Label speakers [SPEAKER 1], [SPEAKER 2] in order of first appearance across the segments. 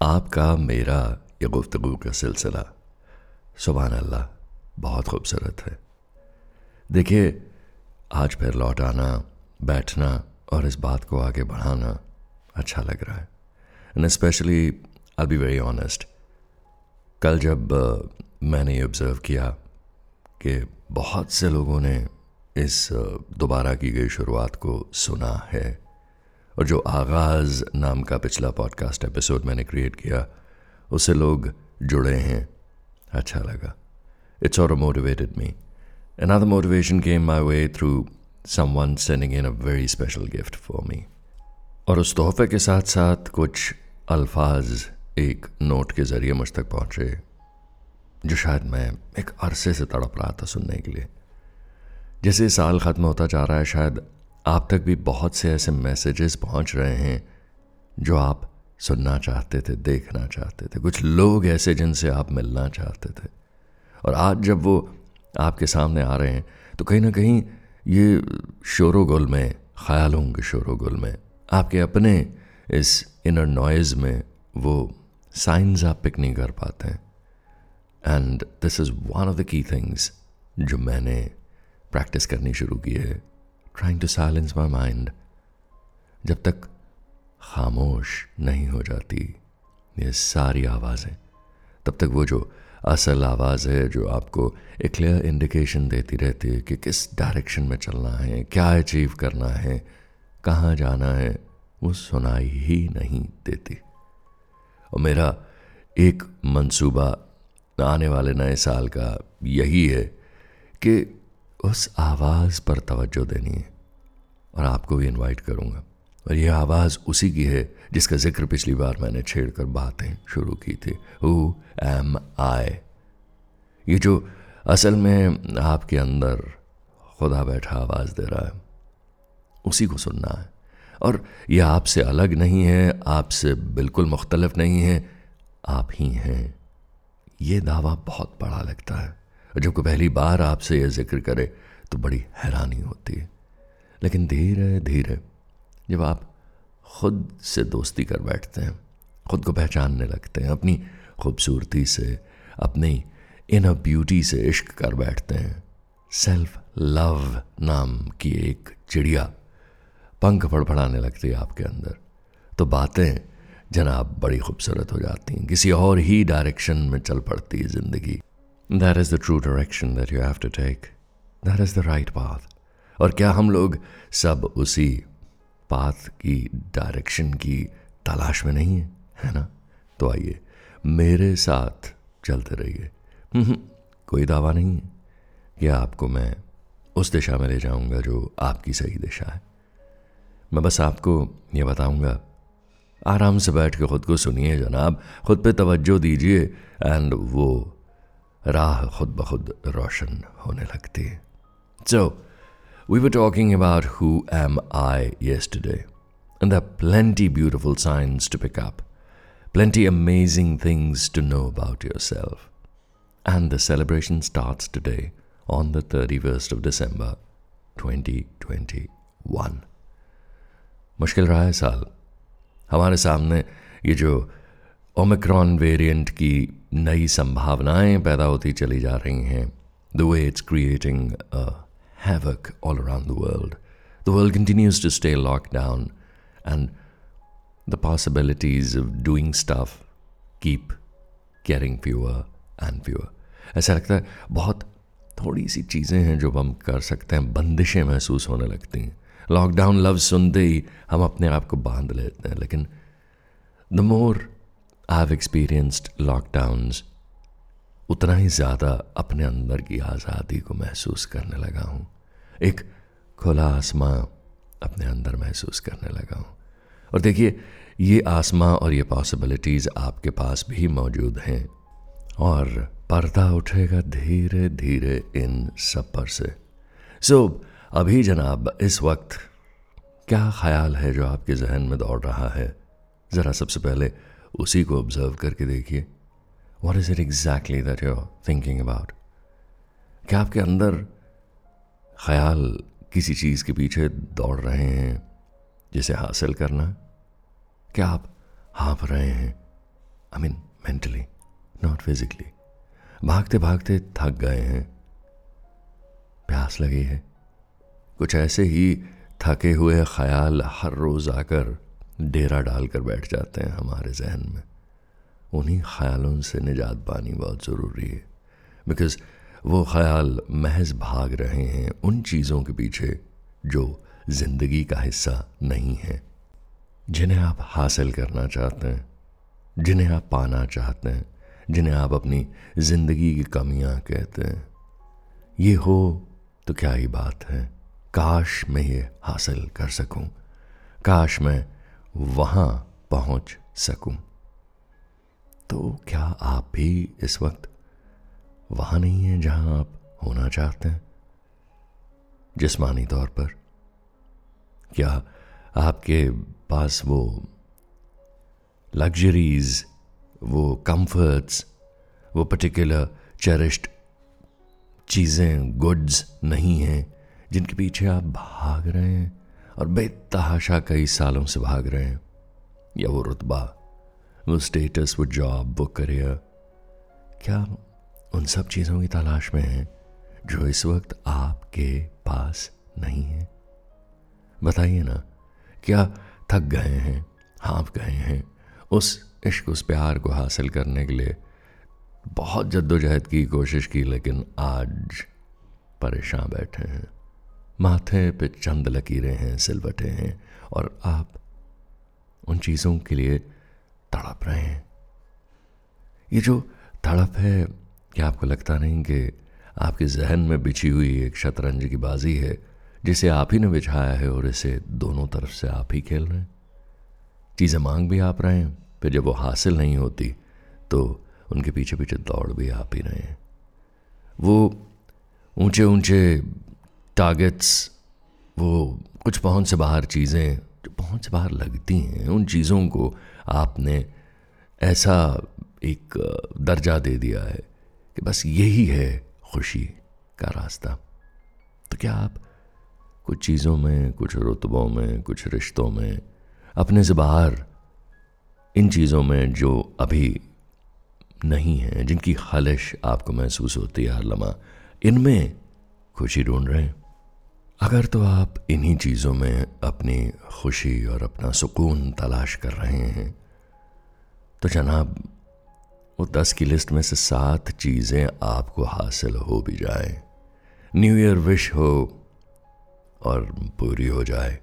[SPEAKER 1] आपका, मेरा ये गुफ्तगु का सिलसिला सुबह अल्लाह बहुत खूबसूरत है। देखिए, आज फिर लौट आना, बैठना और इस बात को आगे बढ़ाना अच्छा लग रहा है। And specially I be very honest कल जब मैंने ये ऑब्ज़र्व किया कि बहुत से लोगों ने इस दोबारा की गई शुरुआत को सुना है और जो आगाज़ नाम का पिछला पॉडकास्ट एपिसोड मैंने क्रिएट किया, उससे लोग जुड़े हैं। अच्छा लगा। इट्स और motivated me Another motivation came my way through someone sending in a very special gift for me. और उस तोहफे के साथ साथ कुछ अल्फाज एक नोट के ज़रिए मुझ तक पहुँचे, जो शायद मैं एक अरसे से तड़प रहा था सुनने के लिए। जैसे साल ख़त्म होता जा रहा है, शायद आप तक भी बहुत से ऐसे मैसेजेस पहुँच रहे हैं जो आप सुनना चाहते थे, देखना चाहते थे। कुछ लोग ऐसे जिनसे आप मिलना चाहते थे। और आज जब वो आपके सामने आ रहे हैं तो कहीं ना कहीं ये शोर गुल में, ख्यालों के शोर गुल में, आपके अपने इस इनर नॉइज़ में वो साइंस आप पिक नहीं कर पाते हैं। And this is one of the key things जो मैंने प्रैक्टिस करनी शुरू की है। Trying to silence my mind जब तक खामोश नहीं हो जाती ये सारी आवाज़ें, तब तक वो जो असल आवाज़ है, जो आपको एक क्लियर इंडिकेशन देती रहती है कि किस डायरेक्शन में चलना है, क्या अचीव करना है, कहाँ जाना है, वो सुनाई ही नहीं देती। और मेरा एक मंसूबा आने वाले नए साल का यही है कि उस आवाज़ पर तवज्जो देनी है और आपको भी इनवाइट करूँगा। और यह आवाज़ उसी की है जिसका ज़िक्र पिछली बार मैंने छेड़कर बातें शुरू की थी। हु एम आई ये जो असल में आपके अंदर खुदा बैठा आवाज़ दे रहा है, उसी को सुनना है। और यह आपसे अलग नहीं है, आपसे बिल्कुल मुख्तलफ नहीं है, आप ही हैं। ये दावा बहुत बड़ा लगता है। जब कोई पहली बार आपसे यह ज़िक्र करे तो बड़ी हैरानी होती है। लेकिन धीरे धीरे जब आप खुद से दोस्ती कर बैठते हैं, खुद को पहचानने लगते हैं, अपनी खूबसूरती से, अपनी इन ब्यूटी से इश्क कर बैठते हैं। सेल्फ लव नाम की एक चिड़िया पंख फड़फड़ाने लगती है आपके अंदर। तो बातें, जनाब, बड़ी खूबसूरत हो जाती हैं। किसी और ही डायरेक्शन में चल पड़ती है ज़िंदगी। That is the true direction that you have to take that is the right path और क्या हम लोग सब उसी पाथ की डायरेक्शन की तलाश में नहीं है? है ना? तो आइए, मेरे साथ चलते रहिए। कोई दावा नहीं है कि आपको मैं उस दिशा में ले जाऊँगा जो आपकी सही दिशा है। मैं बस आपको ये बताऊँगा, आराम से बैठ के खुद को सुनिए जनाब, खुद पे तवज्जो दीजिए एंड वो राह खुद ब खुद रोशन होने लगती है so we were talking about who am I yesterday, and there are plenty beautiful signs to pick up, plenty amazing things to know about yourself. And the celebration starts today on the 31st of December 2021. मुश्किल रहा है साल हमारे सामने ये जो Omicron variant की नई संभावनाएँ पैदा होती चली जा रही हैं। The way it's creating havoc all around the world the world continues to stay lockdown and the possibilities of doing stuff keep caring pure and pure ऐसा लगता है बहुत थोड़ी सी चीज़ें हैं जो हम कर सकते हैं, बंदिशें महसूस होने लगती हैं। लॉकडाउन लव सुनते ही हम अपने आप को बाँध लेते हैं, लेकिन the more I have experienced lockdowns उतना ही ज़्यादा अपने अंदर की आज़ादी को महसूस करने लगा हूँ। एक खुला आसमां अपने अंदर महसूस करने लगा हूँ। और देखिए ये आसमां और ये पॉसिबिलिटीज़ आपके पास भी मौजूद हैं। और पर्दा उठेगा धीरे धीरे इन सब पर से सो। So, अभी जनाब इस वक्त क्या ख्याल है जो आपके जहन में दौड़ रहा है? ज़रा सबसे पहले उसी को ऑब्ज़र्व करके देखिए। What is it exactly that you thinking about क्या आपके अंदर ख्याल किसी चीज़ के पीछे दौड़ रहे हैं, जिसे हासिल करना? क्या आप हाँप रहे हैं? I mean mentally not physically भागते भागते थक गए हैं। प्यास लगी है। कुछ ऐसे ही थके हुए ख्याल हर रोज आकर डेरा डालकर बैठ जाते हैं हमारे जहन में। उन्हीं ख्यालों से निजात पानी बहुत ज़रूरी है। बिकॉज़ वो ख्याल महज भाग रहे हैं उन चीज़ों के पीछे जो ज़िंदगी का हिस्सा नहीं है। जिन्हें आप हासिल करना चाहते हैं, जिन्हें आप पाना चाहते हैं, जिन्हें आप अपनी ज़िंदगी की कमियाँ कहते हैं। ये हो तो क्या ही बात है? काश मैं ये हासिल कर सकूँ। काश मैं वहाँ पहुँच सकूँ। तो क्या आप भी इस वक्त वहाँ नहीं हैं जहाँ आप होना चाहते हैं? जिस्मानी तौर पर। क्या आपके पास वो लग्जरीज वो कंफर्ट्स वो पर्टिकुलर चेरिस्ड चीज़ें गुड्स नहीं हैं जिनके पीछे आप भाग रहे हैं? और बेतहाशा कई सालों से भाग रहे हैं। या वो रुतबा, वो स्टेटस वो जॉब वो करियर क्या उन सब चीज़ों की तलाश में हैं जो इस वक्त आपके पास नहीं है? बताइए ना, क्या थक गए हैं हाँप गए हैं उस इश्क, उस प्यार को हासिल करने के लिए? बहुत जद्दोजहद की कोशिश की, लेकिन आज परेशान बैठे हैं। माथे पे चंद लकीरें हैं, सिलवटे हैं और आप उन चीज़ों के लिए तड़प रहे हैं। ये जो तड़प है, क्या आपको लगता नहीं कि आपके जहन में बिछी हुई एक शतरंज की बाजी है, जिसे आप ही ने बिछाया है और इसे दोनों तरफ़ से आप ही खेल रहे हैं? चीज़ें मांग भी आप रहे हैं, फिर जब वो हासिल नहीं होती तो उनके पीछे पीछे दौड़ भी आप ही रहे हैं। वो ऊँचे ऊँचे टारगेट्स वो कुछ पहुँच से बाहर चीज़ें, जो पहुँच से बाहर लगती हैं, उन चीज़ों को आपने ऐसा एक दर्जा दे दिया है कि बस यही है खुशी का रास्ता। तो क्या आप कुछ चीज़ों में, कुछ रुतबों में, कुछ रिश्तों में, अपने से बाहर इन चीज़ों में जो अभी नहीं है, जिनकी खालिश आपको महसूस होती है हर लम्हा, इनमें खुशी ढूंढ रहे हैं? अगर तो आप इन्हीं चीज़ों में अपनी खुशी और अपना सुकून तलाश कर रहे हैं तो जनाब, वो दस की लिस्ट में से सात चीज़ें आपको हासिल हो भी जाए। न्यू ईयर विश हो और पूरी हो जाए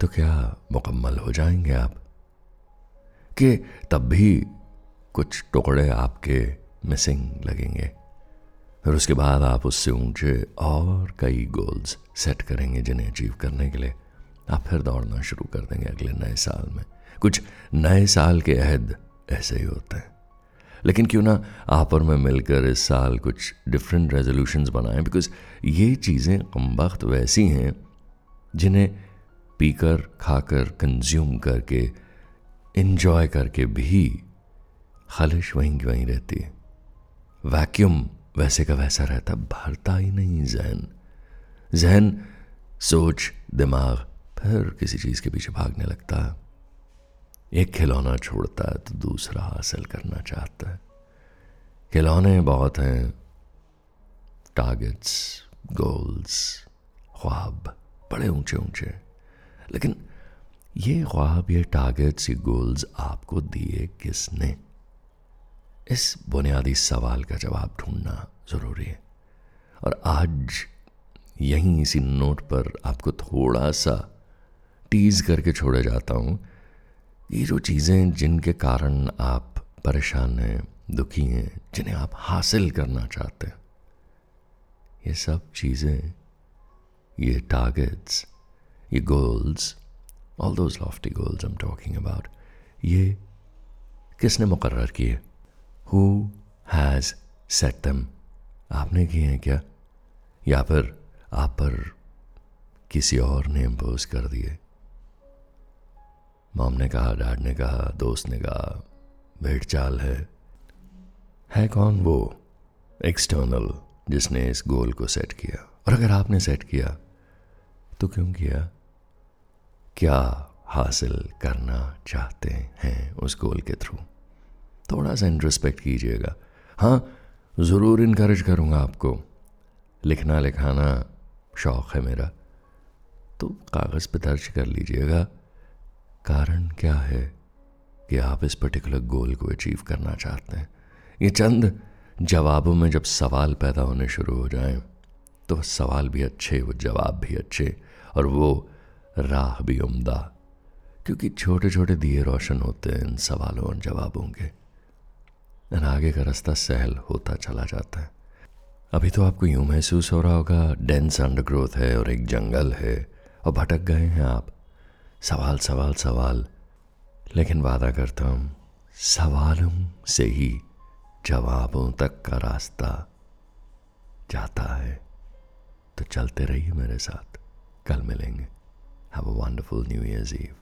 [SPEAKER 1] तो क्या मुकम्मल हो जाएँगे आप? कि तब भी कुछ टुकड़े आपके मिसिंग लगेंगे। फिर उसके बाद आप उससे ऊँचे और कई गोल्स सेट करेंगे जिन्हें अचीव करने के लिए। आप फिर दौड़ना शुरू कर देंगे अगले नए साल में। कुछ नए साल के अहद ऐसे ही होते हैं। लेकिन क्यों ना आप और मैं मिलकर इस साल कुछ डिफरेंट रेजोल्यूशंस बनाएँ बिकॉज़ ये चीज़ें कम वक्त वैसी हैं जिन्हें पीकर, खाकर कंज्यूम करके इन्जॉय करके भी खालिश वहीं की वहीं रहती है। वैक्यूम वैसे का वैसा रहता भरता ही नहीं जहन। जहन, सोच, दिमाग, फिर किसी चीज़ के पीछे भागने लगता। है एक खिलौना छोड़ता है तो दूसरा हासिल करना चाहता है। खिलौने बहुत हैं। टारगेट्स गोल्स ख्वाब, बड़े ऊँचे ऊँचे लेकिन ये ख्वाब, ये टारगेट्स ये गोल्स आपको दिए किसने? इस बुनियादी सवाल का जवाब ढूंढना ज़रूरी है। और आज यहीं इसी नोट पर आपको थोड़ा सा टीज करके छोड़े जाता हूँ। ये जो चीज़ें जिनके कारण आप परेशान हैं, दुखी हैं, जिन्हें आप हासिल करना चाहते हैं, ये सब चीज़ें, ये टारगेट्स ये goals all those lofty goals I am talking about ये किसने मुकर्र किए? हु हैज़ सेट दम आपने किए हैं क्या? या फिर आप पर किसी और ने इम्पोज कर दिए? मॉम ने कहा, डैड ने कहा, दोस्त ने कहा भेड़ चाल है। है कौन वो एक्सटर्नल जिसने इस गोल को सेट किया? और अगर आपने सेट किया तो क्यों किया? क्या हासिल करना चाहते हैं उस गोल के थ्रू थोड़ा सा इंट्रोस्पेक्ट कीजिएगा। हाँ ज़रूर इनक्रेज करूँगा आपको। लिखना, लिखाना शौक़ है मेरा। तो कागज़ पर दर्ज कर लीजिएगा। कारण क्या है कि आप इस पर्टिकुलर गोल को अचीव करना चाहते हैं? ये चंद जवाबों में जब सवाल पैदा होने शुरू हो जाएँ तो सवाल भी अच्छे, वो जवाब भी अच्छे और वो राह भी उम्दा। क्योंकि छोटे छोटे दिए रोशन होते हैं इन सवालों और जवाबों के। आगे का रास्ता सहल होता चला जाता है। अभी तो आपको यूँ महसूस हो रहा होगा डेंस अंडरग्रोथ है और एक जंगल है, और भटक गए हैं आप। सवाल सवाल सवाल। लेकिन वादा करता हूँ, सवालों से ही जवाबों तक का रास्ता जाता है। तो चलते रहिए मेरे साथ। कल मिलेंगे। Have a wonderful new year's eve